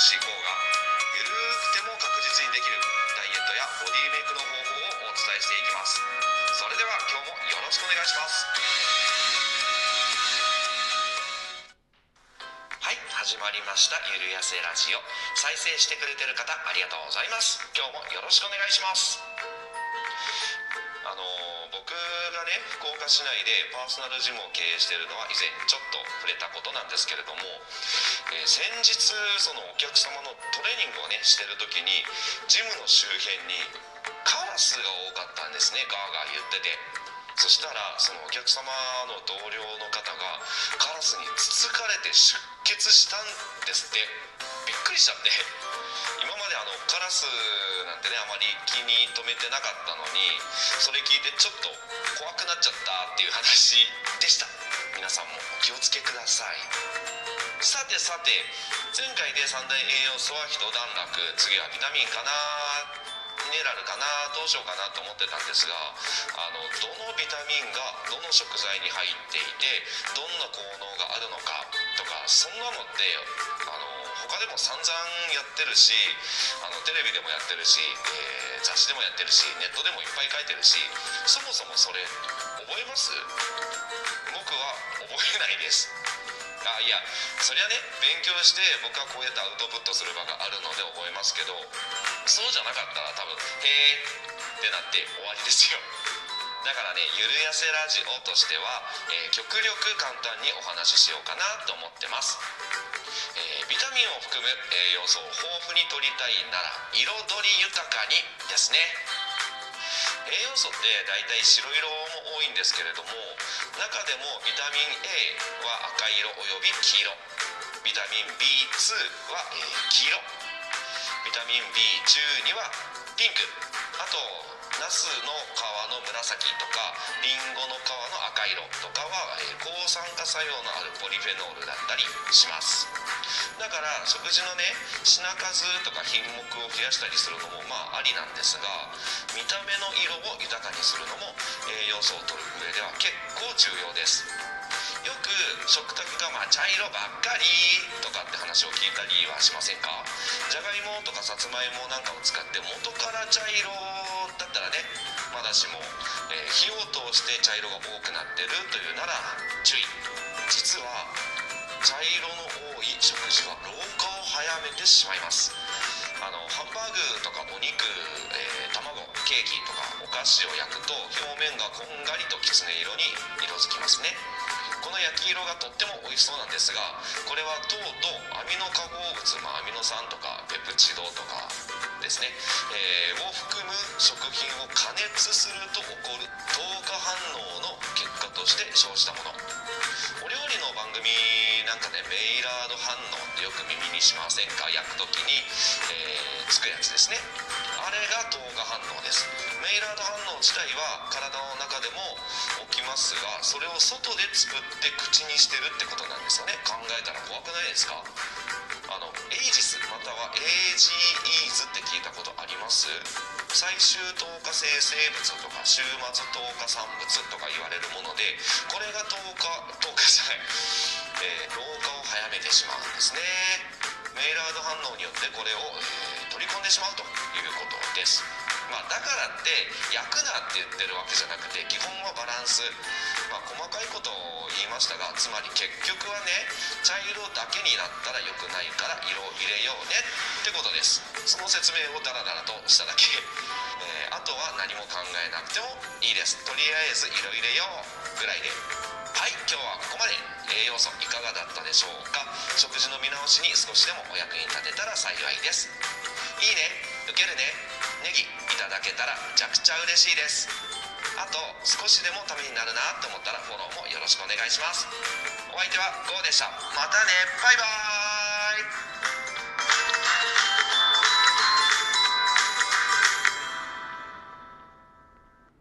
私5がゆるくても確実にできるダイエットやボディメイクの方法をお伝えしていきます。それでは今日もよろしくお願いします。はい始まりました。ゆるやせラジオ。再生してくれてる方ありがとうございます。今日もよろしくお願いします。あの僕がね福岡市内でパーソナルジムを経営しているのは以前ちょっと触れたことなんですけれども、えー先日そのお客様のトレーニングをねしてる時にジムの周辺にカラスが多かったんですねガーガー言ってて。そしたらそのお客様の同僚の方がカラスにつつかれて出血したんですって。くりしちゃって。今まであのカラスなんてねあまり気に留めてなかったのにそれ聞いてちょっと怖くなっちゃったっていう話でした。皆さんもお気をつけください。さてさて前回で三大栄養素は一段落。次はビタミンかなミネラルかなどうしようかなと思ってたんですがあのどのビタミンがどの食材に入っていてどんな効能があるのかとかそんなのってあの他でも散々やってるしあのテレビでもやってるし、えー雑誌でもやってるしネットでもいっぱい書いてるしそもそもそれ覚えます？僕は覚えないです。あいやそりゃね勉強して僕はこうやってアウトプットする場があるので覚えますけどそうじゃなかったら多分「へえ」ってなって終わりですよ。だからねゆるやせラジオとしては、えー極力簡単にお話ししようかなと思ってます、えービタミンを含む栄養素を豊富に摂りたいなら彩り豊かにですね。栄養素って大体白色も多いんですけれども中でもビタミン A は赤色および黄色。ビタミン B2 は、え黄色。ビタミン B12 はピンク。あとナスの皮の紫とかリンゴの皮の赤色とかは、えー抗酸化作用のあるポリフェノールだったりします。だから食事のね品数とか品目を増やしたりするのもまあありなんですが見た目の色を豊かにするのも栄養素を摂る上では結構重要です。よく食卓がまあ茶色ばっかりとかって話を聞いたりはしませんか？じゃがいもとかさつまいもなんかを使って元から茶色だったらねまだしも、えー火を通して茶色が多くなってるというなら注意実は茶色の多い食事は老化を早めてしまいます。あのハンバーグとかお肉、えー卵ケーキとかお菓子を焼くと表面がこんがりときつね色に色づきますね。この焼き色がとっても美味しそうなんですがこれは糖とアミノ化合物、まあ、アミノ酸とかペプチドとかですね、えーを含む食品を加熱すると起こる糖化反応の結果として生じたもの。なんかねメイラード反応ってよく耳にしませんか？焼く時に、えーつくやつですね。あれが糖化反応です。メイラード反応自体は体の中でも起きますがそれを外で作って口にしてるってことなんですよね。考えたら怖くないですか？あのエイジスまたは AGEs って聞いたことあります？最終糖化生成物とか終末糖化産物とか言われるものでこれが糖化糖化じゃない、えー老化を早めてしまうんですね。メイラード反応によってこれを、えー取り込んでしまうということです。まあ、だからって焼くなって言ってるわけじゃなくて基本はバランス、まあ、細かいことを言いましたがつまり結局はね茶色だけになったら良くないから色を入れようねってことです。その説明をダラダラとしただけ、えーあとは何も考えなくてもいいです。とりあえず色入れようぐらいで。栄養素いかがだったでしょうか？食事の見直しに少しでもお役に立てたら幸いです。いいね受けるねネギいただけたらめちゃくちゃ嬉しいです。あと少しでもためになるなと思ったらフォローもよろしくお願いします。お相手は GO でした。またね。バイバーイ。